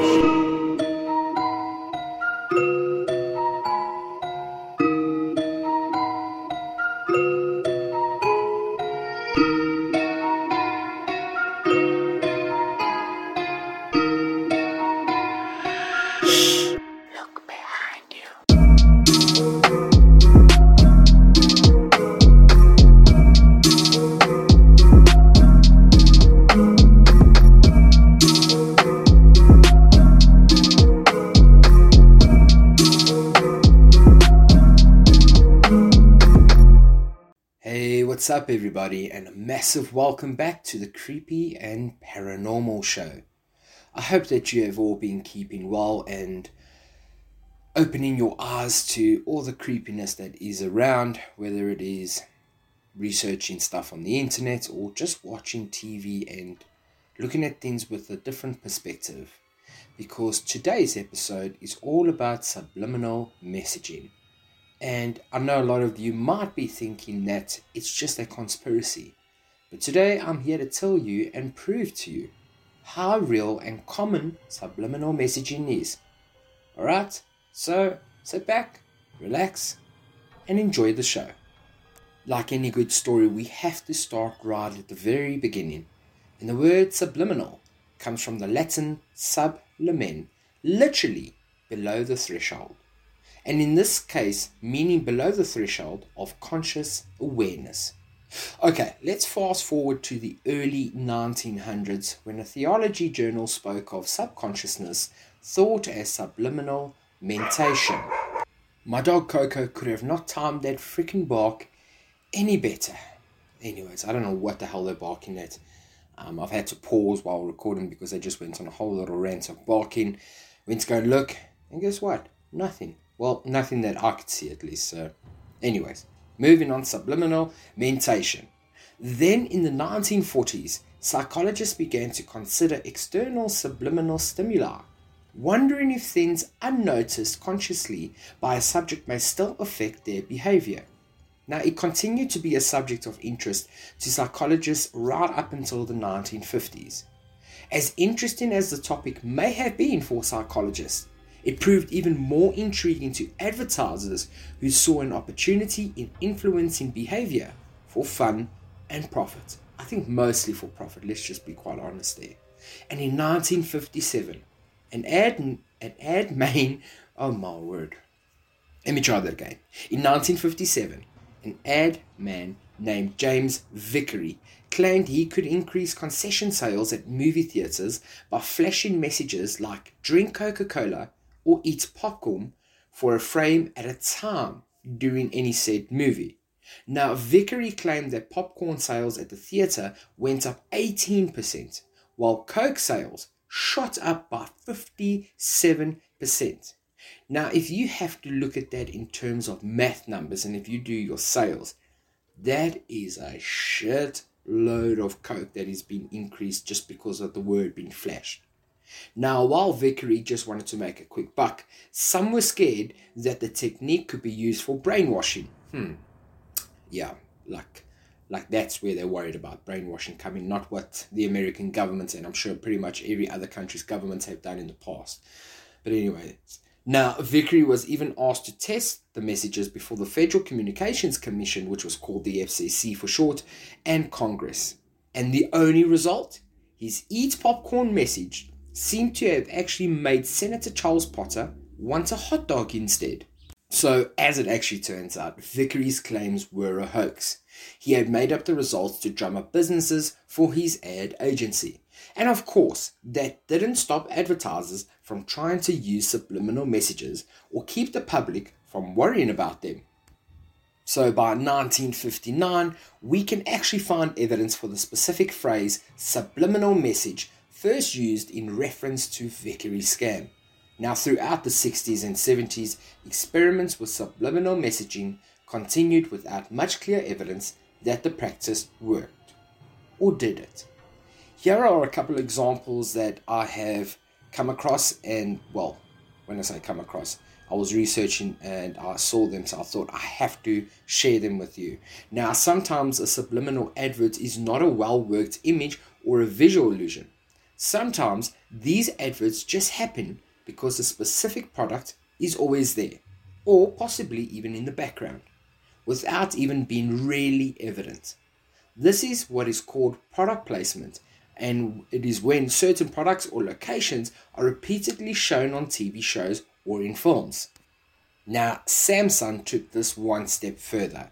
What's everybody, and a massive welcome back to the Creepy and Paranormal Show. I hope that you have all been keeping well and opening your eyes to all the creepiness that is around, whether it is researching stuff on the internet or just watching TV and looking at things with a different perspective. Because today's episode is all about subliminal messaging. And I know a lot of you might be thinking that it's just a conspiracy. But today I'm here to tell you and prove to you how real and common subliminal messaging is. Alright? So sit back, relax, and enjoy the show. Like any good story, we have to start right at the very beginning. And the word subliminal comes from the Latin sub lumen, literally below the threshold and in this case, meaning below the threshold of conscious awareness. Okay, let's fast forward to the early 1900s when a theology journal spoke of subconsciousness thought as subliminal mentation. My dog Coco could have not timed that freaking bark any better. Anyways, I don't know what the hell they're barking at. Um, I've had to pause while recording because they just went on a whole little rant of barking. Went to go and look, and guess what? Nothing. Well, nothing that I could see at least. So, anyways, moving on subliminal mentation. Then in the 1940s, psychologists began to consider external subliminal stimuli, wondering if things unnoticed consciously by a subject may still affect their behavior. Now, it continued to be a subject of interest to psychologists right up until the 1950s. As interesting as the topic may have been for psychologists, it proved even more intriguing to advertisers who saw an opportunity in influencing behavior for fun and profit. I think mostly for profit, let's just be quite honest there. And in 1957, an ad, an ad man, oh my word. Let me try that again. In 1957, an ad man named James Vicary claimed he could increase concession sales at movie theaters by flashing messages like drink Coca Cola or eat popcorn for a frame at a time during any said movie. Now, Vicary claimed that popcorn sales at the theatre went up 18%, while Coke sales shot up by 57%. Now, if you have to look at that in terms of math numbers and if you do your sales, that is a shit load of Coke that is being increased just because of the word being flashed. Now, while Vicary just wanted to make a quick buck, some were scared that the technique could be used for brainwashing. Hmm. Yeah, like like that's where they're worried about brainwashing coming, not what the American government and I'm sure pretty much every other country's governments have done in the past. But anyway, now Vicary was even asked to test the messages before the Federal Communications Commission, which was called the FCC for short, and Congress. And the only result? His eat popcorn message seem to have actually made Senator Charles Potter want a hot dog instead. So, as it actually turns out, Vicary's claims were a hoax. He had made up the results to drum up businesses for his ad agency. And of course, that didn't stop advertisers from trying to use subliminal messages or keep the public from worrying about them. So by 1959, we can actually find evidence for the specific phrase subliminal message first used in reference to Vicary scam. Now, throughout the 60s and 70s, experiments with subliminal messaging continued without much clear evidence that the practice worked. Or did it? Here are a couple of examples that I have come across, and well, when I say come across, I was researching and I saw them, so I thought I have to share them with you. Now, sometimes a subliminal advert is not a well worked image or a visual illusion Sometimes these adverts just happen because the specific product is always there, or possibly even in the background, without even being really evident. This is what is called product placement, and it is when certain products or locations are repeatedly shown on TV shows or in films. Now, Samsung took this one step further,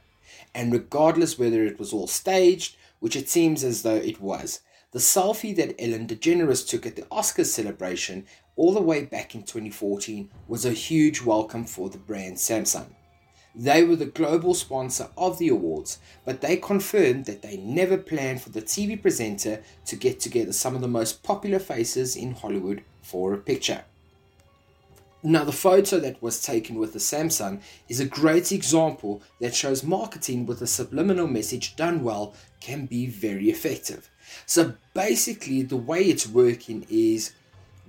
and regardless whether it was all staged, which it seems as though it was, the selfie that Ellen DeGeneres took at the Oscars celebration all the way back in 2014 was a huge welcome for the brand Samsung. They were the global sponsor of the awards, but they confirmed that they never planned for the TV presenter to get together some of the most popular faces in Hollywood for a picture. Now, the photo that was taken with the Samsung is a great example that shows marketing with a subliminal message done well can be very effective. So, basically, the way it's working is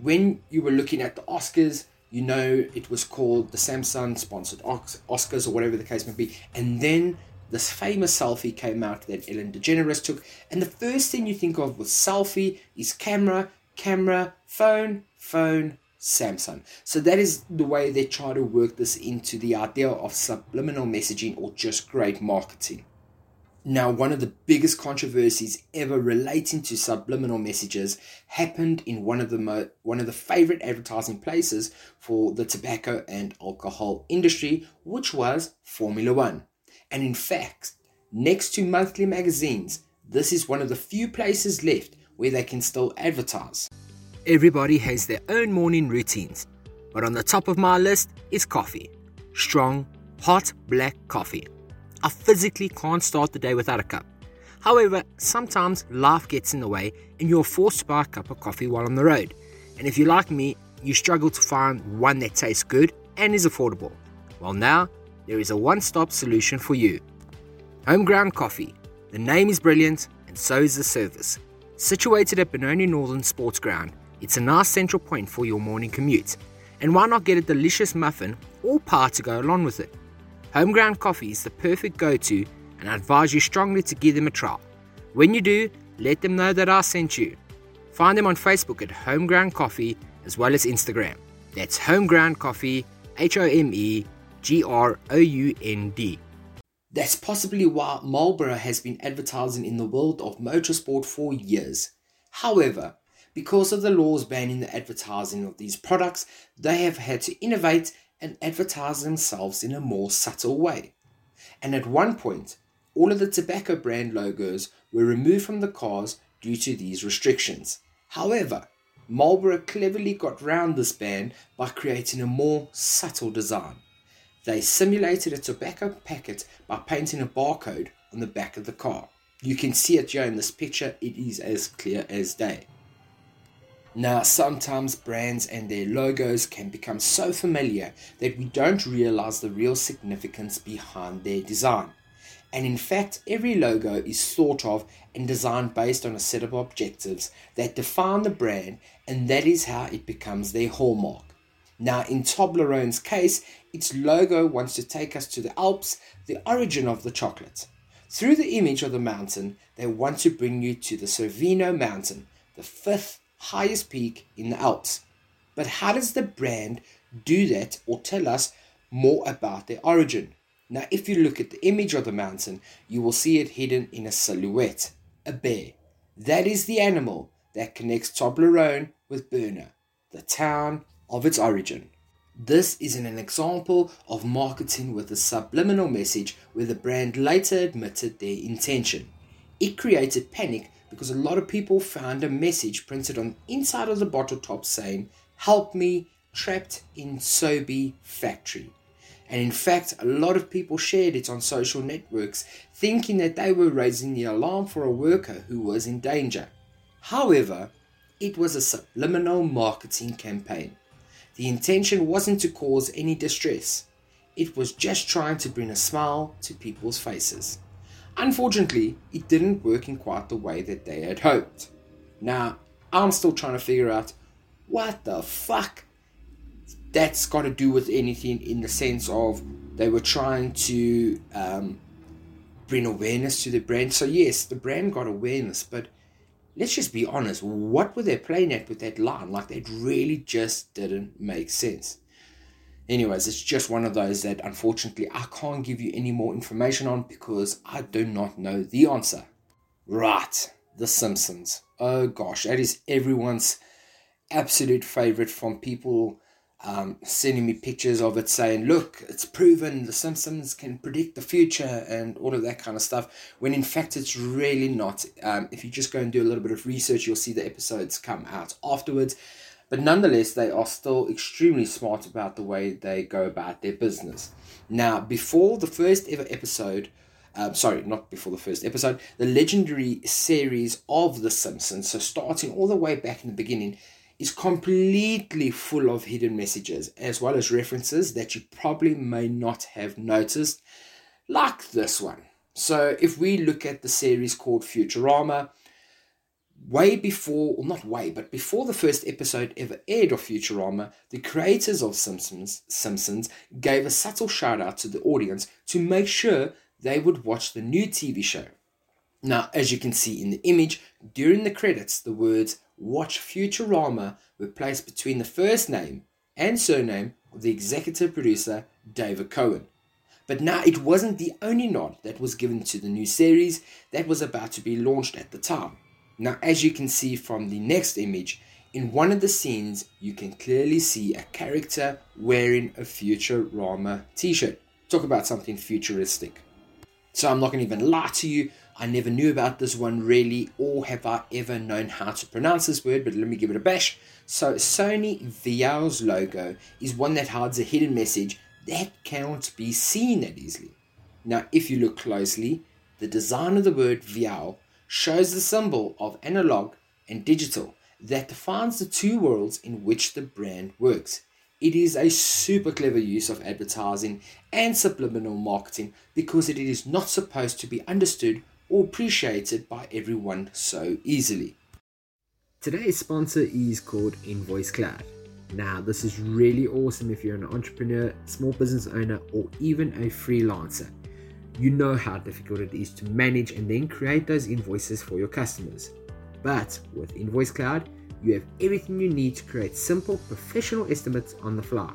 when you were looking at the Oscars, you know it was called the Samsung sponsored Oscars or whatever the case may be. And then this famous selfie came out that Ellen DeGeneres took. And the first thing you think of with selfie is camera, camera, phone, phone, Samsung. So that is the way they try to work this into the idea of subliminal messaging or just great marketing. Now, one of the biggest controversies ever relating to subliminal messages happened in one of the mo- one of the favorite advertising places for the tobacco and alcohol industry, which was Formula 1. And in fact, next to monthly magazines, this is one of the few places left where they can still advertise. Everybody has their own morning routines, but on the top of my list is coffee. Strong, hot black coffee. I physically can't start the day without a cup. However, sometimes life gets in the way and you're forced to buy a cup of coffee while on the road. And if you're like me, you struggle to find one that tastes good and is affordable. Well, now there is a one stop solution for you Homeground Coffee. The name is brilliant and so is the service. Situated at Benoni Northern Sports Ground, it's a nice central point for your morning commute. And why not get a delicious muffin or pie to go along with it? Homeground coffee is the perfect go to, and I advise you strongly to give them a try. When you do, let them know that I sent you. Find them on Facebook at Homeground Coffee as well as Instagram. That's Homeground Coffee, H O M E G R O U N D. That's possibly why Marlboro has been advertising in the world of motorsport for years. However, because of the laws banning the advertising of these products, they have had to innovate and advertise themselves in a more subtle way. And at one point, all of the tobacco brand logos were removed from the cars due to these restrictions. However, Marlboro cleverly got round this ban by creating a more subtle design. They simulated a tobacco packet by painting a barcode on the back of the car. You can see it here in this picture, it is as clear as day. Now, sometimes brands and their logos can become so familiar that we don't realize the real significance behind their design. And in fact, every logo is thought of and designed based on a set of objectives that define the brand, and that is how it becomes their hallmark. Now, in Toblerone's case, its logo wants to take us to the Alps, the origin of the chocolate. Through the image of the mountain, they want to bring you to the Cervino mountain, the fifth highest peak in the Alps. But how does the brand do that or tell us more about their origin? Now, if you look at the image of the mountain, you will see it hidden in a silhouette, a bear. That is the animal that connects Toblerone with Berna, the town of its origin. This is an example of marketing with a subliminal message where the brand later admitted their intention. It created panic because a lot of people found a message printed on the inside of the bottle top saying, Help me, trapped in SoBe factory. And in fact, a lot of people shared it on social networks, thinking that they were raising the alarm for a worker who was in danger. However, it was a subliminal marketing campaign. The intention wasn't to cause any distress, it was just trying to bring a smile to people's faces. Unfortunately, it didn't work in quite the way that they had hoped. Now, I'm still trying to figure out what the fuck that's got to do with anything in the sense of they were trying to um, bring awareness to the brand. So, yes, the brand got awareness, but let's just be honest, what were they playing at with that line? Like, that really just didn't make sense. Anyways, it's just one of those that unfortunately I can't give you any more information on because I do not know the answer. Right, The Simpsons. Oh gosh, that is everyone's absolute favorite from people um, sending me pictures of it saying, look, it's proven the Simpsons can predict the future and all of that kind of stuff, when in fact it's really not. Um, if you just go and do a little bit of research, you'll see the episodes come out afterwards. But nonetheless, they are still extremely smart about the way they go about their business. Now, before the first ever episode, um, sorry, not before the first episode, the legendary series of The Simpsons, so starting all the way back in the beginning, is completely full of hidden messages as well as references that you probably may not have noticed, like this one. So, if we look at the series called Futurama, way before, or not way, but before the first episode ever aired of Futurama, the creators of Simpsons, Simpsons gave a subtle shout out to the audience to make sure they would watch the new TV show. Now, as you can see in the image, during the credits, the words Watch Futurama were placed between the first name and surname of the executive producer, David Cohen. But now it wasn't the only nod that was given to the new series that was about to be launched at the time. Now, as you can see from the next image, in one of the scenes, you can clearly see a character wearing a Futurama t shirt. Talk about something futuristic. So, I'm not going to even lie to you, I never knew about this one really, or have I ever known how to pronounce this word, but let me give it a bash. So, Sony Viao's logo is one that hides a hidden message that can't be seen that easily. Now, if you look closely, the design of the word Viao shows the symbol of analog and digital that defines the two worlds in which the brand works. It is a super clever use of advertising and subliminal marketing because it is not supposed to be understood or appreciated by everyone so easily. Today's sponsor is called Invoice Cloud. Now, this is really awesome if you're an entrepreneur, small business owner, or even a freelancer. You know how difficult it is to manage and then create those invoices for your customers. But with Invoice Cloud, you have everything you need to create simple professional estimates on the fly.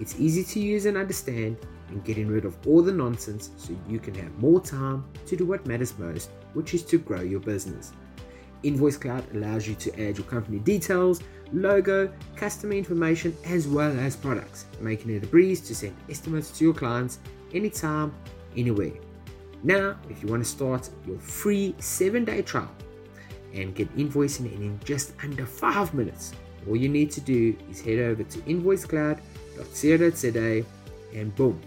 It's easy to use and understand, and getting rid of all the nonsense so you can have more time to do what matters most, which is to grow your business. Invoice Cloud allows you to add your company details, logo, customer information, as well as products, making it a breeze to send estimates to your clients anytime, anywhere. Now, if you want to start your free seven day trial and get invoicing in just under five minutes, all you need to do is head over to invoicecloud.co.za and boom,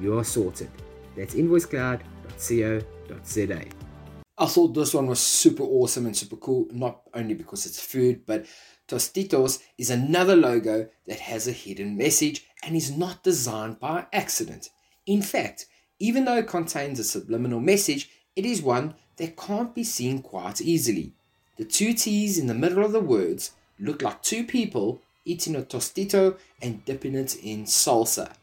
you are sorted. That's invoicecloud.co.za. I thought this one was super awesome and super cool, not only because it's food, but Tostitos is another logo that has a hidden message and is not designed by accident. In fact, even though it contains a subliminal message, it is one that can't be seen quite easily. The two T's in the middle of the words look like two people eating a tostito and dipping it in salsa.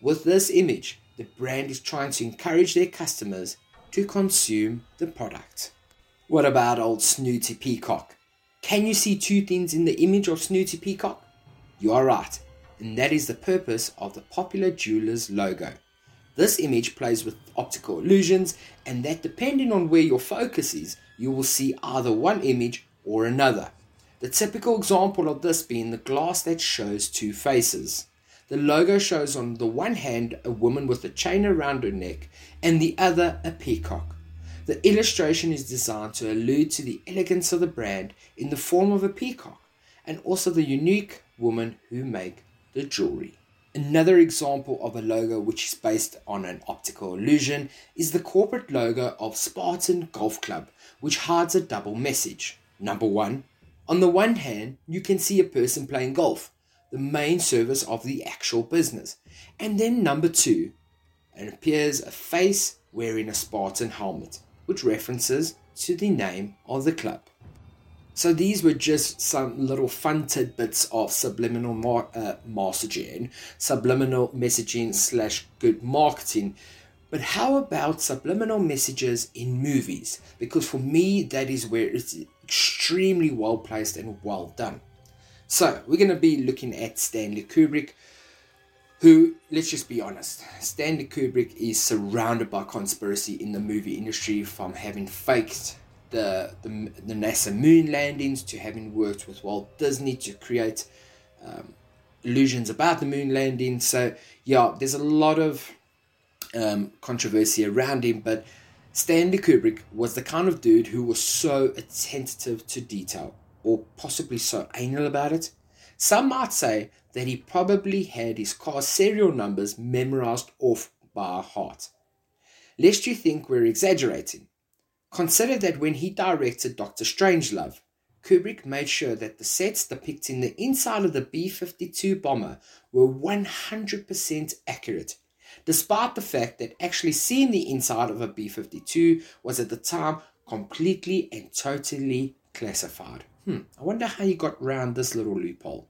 With this image, the brand is trying to encourage their customers to consume the product. What about old Snooty Peacock? Can you see two things in the image of Snooty Peacock? You are right, and that is the purpose of the popular jeweler's logo. This image plays with optical illusions, and that depending on where your focus is, you will see either one image or another. The typical example of this being the glass that shows two faces. The logo shows on the one hand a woman with a chain around her neck and the other a peacock. The illustration is designed to allude to the elegance of the brand in the form of a peacock and also the unique woman who make the jewelry. Another example of a logo which is based on an optical illusion is the corporate logo of Spartan Golf Club, which hides a double message. Number one, on the one hand, you can see a person playing golf, the main service of the actual business. And then number two, and appears a face wearing a Spartan helmet, which references to the name of the club. So these were just some little fun tidbits of subliminal mar- uh, messaging, subliminal messaging slash good marketing. But how about subliminal messages in movies? Because for me, that is where it's extremely well placed and well done. So, we're going to be looking at Stanley Kubrick, who, let's just be honest, Stanley Kubrick is surrounded by conspiracy in the movie industry from having faked the, the, the NASA moon landings to having worked with Walt Disney to create um, illusions about the moon landing. So, yeah, there's a lot of um, controversy around him, but Stanley Kubrick was the kind of dude who was so attentive to detail, or possibly so anal about it. Some might say that he probably had his car serial numbers memorized off by heart. Lest you think we're exaggerating, consider that when he directed Doctor Strangelove, Kubrick made sure that the sets depicting the inside of the B 52 bomber were 100% accurate despite the fact that actually seeing the inside of a B 52 was at the time completely and totally classified. Hmm, I wonder how you got round this little loophole.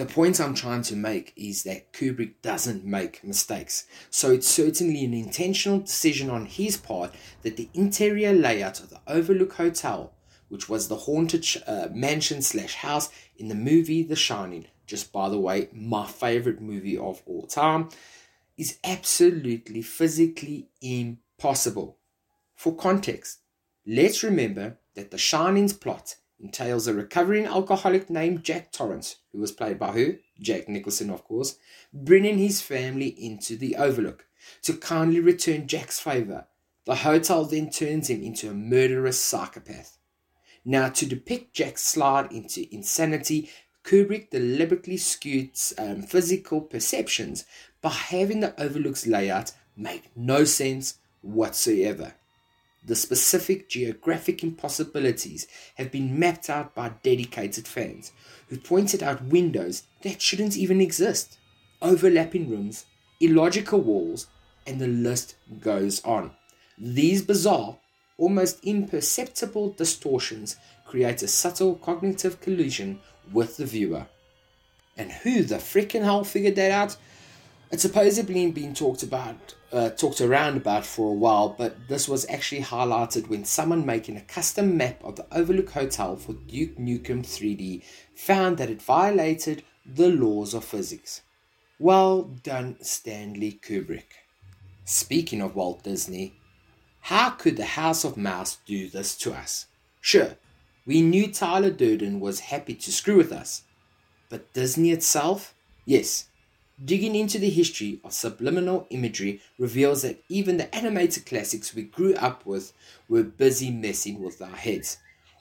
The point I'm trying to make is that Kubrick doesn't make mistakes, so it's certainly an intentional decision on his part that the interior layout of the Overlook Hotel, which was the haunted uh, mansion slash house in the movie The Shining, just by the way, my favorite movie of all time, is absolutely physically impossible. For context, let's remember that The Shining's plot entails a recovering alcoholic named Jack Torrance, who was played by who? Jack Nicholson, of course, bringing his family into the Overlook to kindly return Jack's favor. The hotel then turns him into a murderous psychopath. Now, to depict Jack's slide into insanity, Kubrick deliberately skewed um, physical perceptions by having the overlooks layout make no sense whatsoever. The specific geographic impossibilities have been mapped out by dedicated fans who pointed out windows that shouldn't even exist, overlapping rooms, illogical walls, and the list goes on. These bizarre, almost imperceptible distortions create a subtle cognitive collision with the viewer. And who the freaking hell figured that out? It's supposedly been talked about, uh, talked around about for a while, but this was actually highlighted when someone making a custom map of the Overlook Hotel for Duke Nukem 3D found that it violated the laws of physics. Well done, Stanley Kubrick. Speaking of Walt Disney, how could the House of Mouse do this to us? Sure, we knew Tyler Durden was happy to screw with us, but Disney itself? Yes, Digging into the history of subliminal imagery reveals that even the animated classics we grew up with were busy messing with our heads.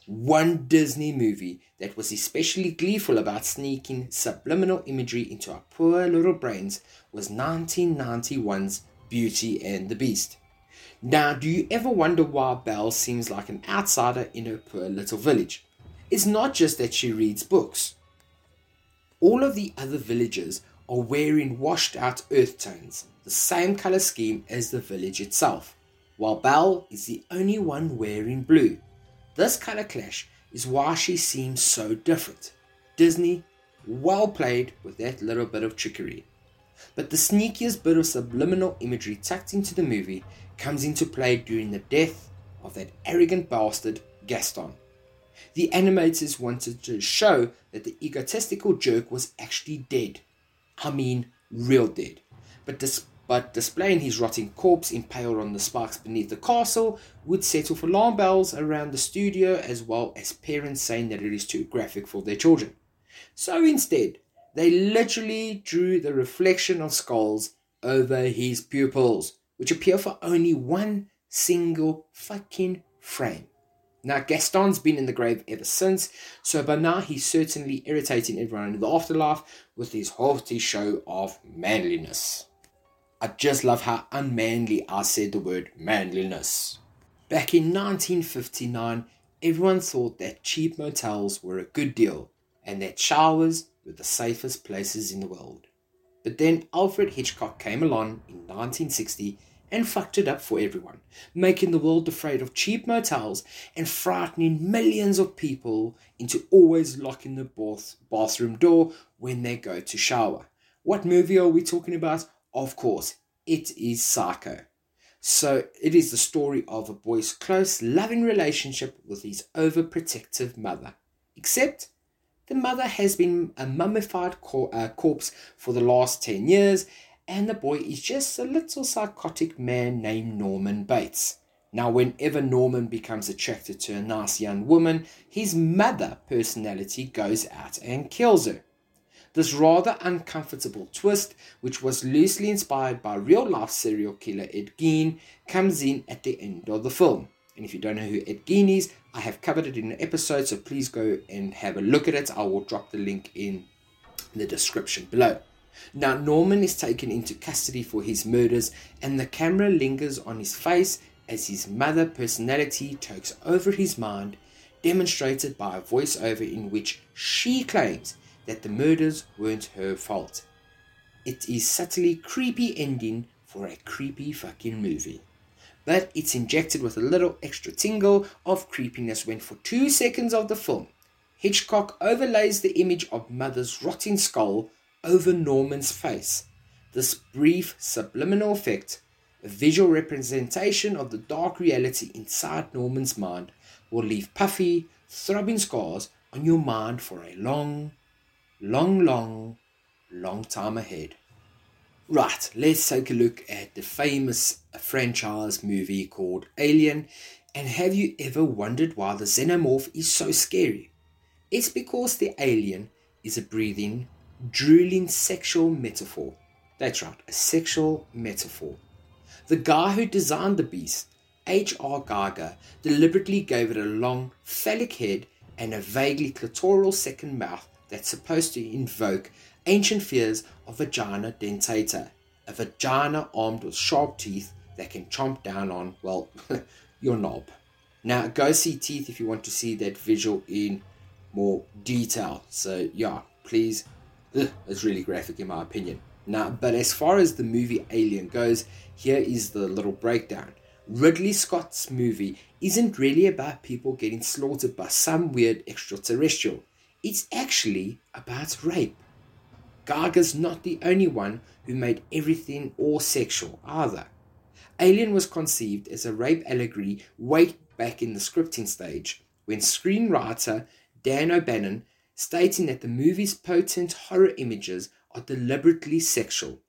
One Disney movie that was especially gleeful about sneaking subliminal imagery into our poor little brains was 1991's Beauty and the Beast. Now, do you ever wonder why Belle seems like an outsider in her poor little village? It's not just that she reads books. All of the other villagers are wearing washed out earth tones, the same colour scheme as the village itself, while Belle is the only one wearing blue. This colour clash is why she seems so different. Disney, well played with that little bit of trickery. But the sneakiest bit of subliminal imagery tucked into the movie comes into play during the death of that arrogant bastard Gaston. The animators wanted to show that the egotistical jerk was actually dead I mean real dead. But, dis- but displaying his rotting corpse impaled on the spikes beneath the castle would settle for alarm bells around the studio as well as parents saying that it is too graphic for their children. So instead, they literally drew the reflection of skulls over his pupils, which appear for only one single fucking frame. Now, Gaston's been in the grave ever since, so by now he's certainly irritating everyone in the afterlife with his haughty show of manliness. I just love how unmanly I said the word manliness. Back in 1959, everyone thought that cheap motels were a good deal and that showers were the safest places in the world. But then Alfred Hitchcock came along in 1960 and fucked it up for everyone, making the world afraid of cheap motels and frightening millions of people into always locking the bath- bathroom door when they go to shower. What movie are we talking about? Of course, it is Psycho. So it is the story of a boy's close, loving relationship with his overprotective mother. Except the mother has been a mummified cor- uh, corpse for the last 10 years, and the boy is just a little psychotic man named Norman Bates. Now, whenever Norman becomes attracted to a nice young woman, his mother personality goes out and kills her. This rather uncomfortable twist, which was loosely inspired by real life serial killer Ed Gein, comes in at the end of the film. And if you don't know who Ed Gein is, I have covered it in an episode, so please go and have a look at it. I will drop the link in the description below. Now, Norman is taken into custody for his murders, and the camera lingers on his face as his mother personality takes over his mind, demonstrated by a voiceover in which she claims that the murders weren't her fault. It is subtly creepy ending for a creepy fucking movie. But it's injected with a little extra tingle of creepiness when for two seconds of the film, Hitchcock overlays the image of Mother's rotting skull over Norman's face. This brief subliminal effect, a visual representation of the dark reality inside Norman's mind, will leave puffy, throbbing scars on your mind for a long, long, long, long time ahead. Right, let's take a look at the famous franchise movie called Alien. And have you ever wondered why the xenomorph is so scary? It's because the alien is a breathing, drooling sexual metaphor. That's right, a sexual metaphor. The guy who designed the beast, H.R. Giger, deliberately gave it a long, phallic head and a vaguely clitoral second mouth that's supposed to invoke ancient fears of vagina dentata, a vagina armed with sharp teeth that can chomp down on, well, your knob. Now, go see Teeth if you want to see that visual in more detail. So, yeah, please Ugh, it's really graphic in my opinion. Now, but as far as the movie Alien goes, here is the little breakdown. Ridley Scott's movie isn't really about people getting slaughtered by some weird extraterrestrial. It's actually about rape. Giger's not the only one who made everything all sexual either. Alien was conceived as a rape allegory way back in the scripting stage when screenwriter Dan O'Bannon stating that the movie's potent horror images are deliberately sexual.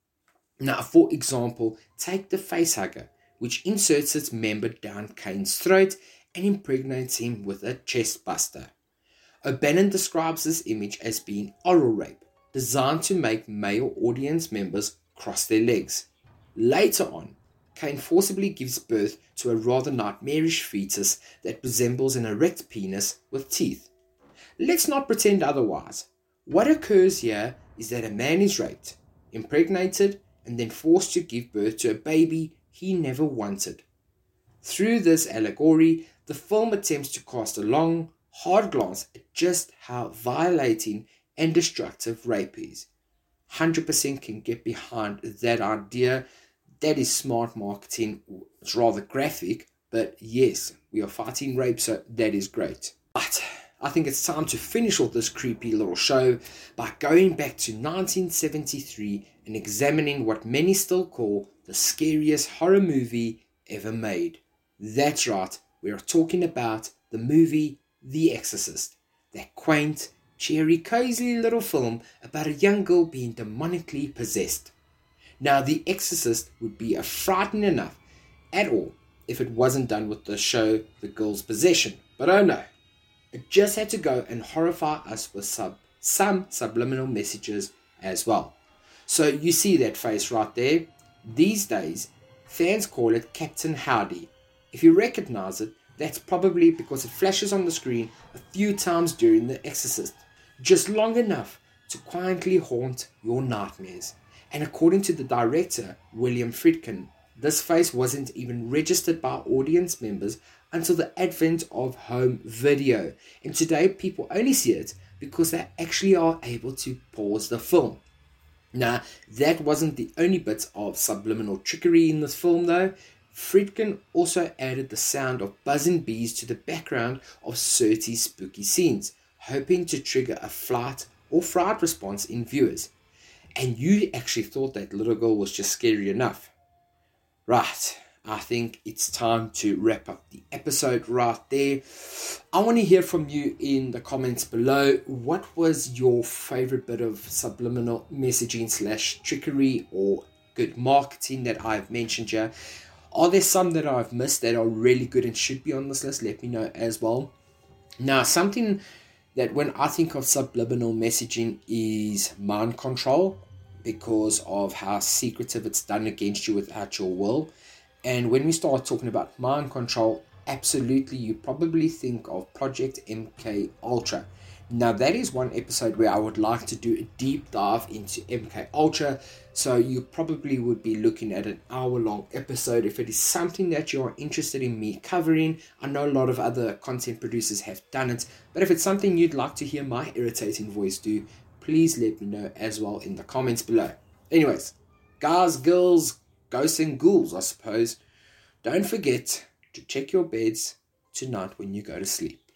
Now, for example, take the facehugger, which inserts its member down Kane's throat and impregnates him with a chest buster. O'Bannon describes this image as being oral rape, designed to make male audience members cross their legs. Later on, Kane forcibly gives birth to a rather nightmarish fetus that resembles an erect penis with teeth. Let's not pretend otherwise. What occurs here is that a man is raped, impregnated, and then forced to give birth to a baby he never wanted. Through this allegory, the film attempts to cast a long, hard glance at just how violating and destructive rape is. 100% can get behind that idea. That is smart marketing. It's rather graphic, but yes, we are fighting rape, so that is great. But I think it's time to finish off this creepy little show by going back to 1973 and examining what many still call the scariest horror movie ever made. That's right, we are talking about the movie The Exorcist, that quaint, cheery, cozy little film about a young girl being demonically possessed. Now, The Exorcist would be a frightening enough at all if it wasn't done with the show The Girl's Possession, but oh no, it just had to go and horrify us with sub, some subliminal messages as well. So you see that face right there? These days, fans call it Captain Howdy. If you recognize it, that's probably because it flashes on the screen a few times during The Exorcist, just long enough to quietly haunt your nightmares. And according to the director, William Friedkin, this face wasn't even registered by audience members until the advent of home video. And today, people only see it because they actually are able to pause the film. Now, that wasn't the only bit of subliminal trickery in this film, though. Friedkin also added the sound of buzzing bees to the background of certain spooky scenes, hoping to trigger a flight or fright response in viewers. And you actually thought that little girl was just scary enough. Right, I think it's time to wrap up the episode right there. I want to hear from you in the comments below. What was your favorite bit of subliminal messaging slash trickery or good marketing that I've mentioned here? Are there some that I've missed that are really good and should be on this list? Let me know as well. Now, something that when I think of subliminal messaging is mind control because of how secretive it's done against you without your will. And when we start talking about mind control, absolutely you probably think of Project MK Ultra. Now that is one episode where I would like to do a deep dive into MK Ultra. So you probably would be looking at an hour long episode if it is something that you are interested in me covering. I know a lot of other content producers have done it, but if it's something you'd like to hear my irritating voice do, please let me know as well in the comments below. Anyways, guys, girls, ghosts and ghouls, I suppose, don't forget to check your beds tonight when you go to sleep.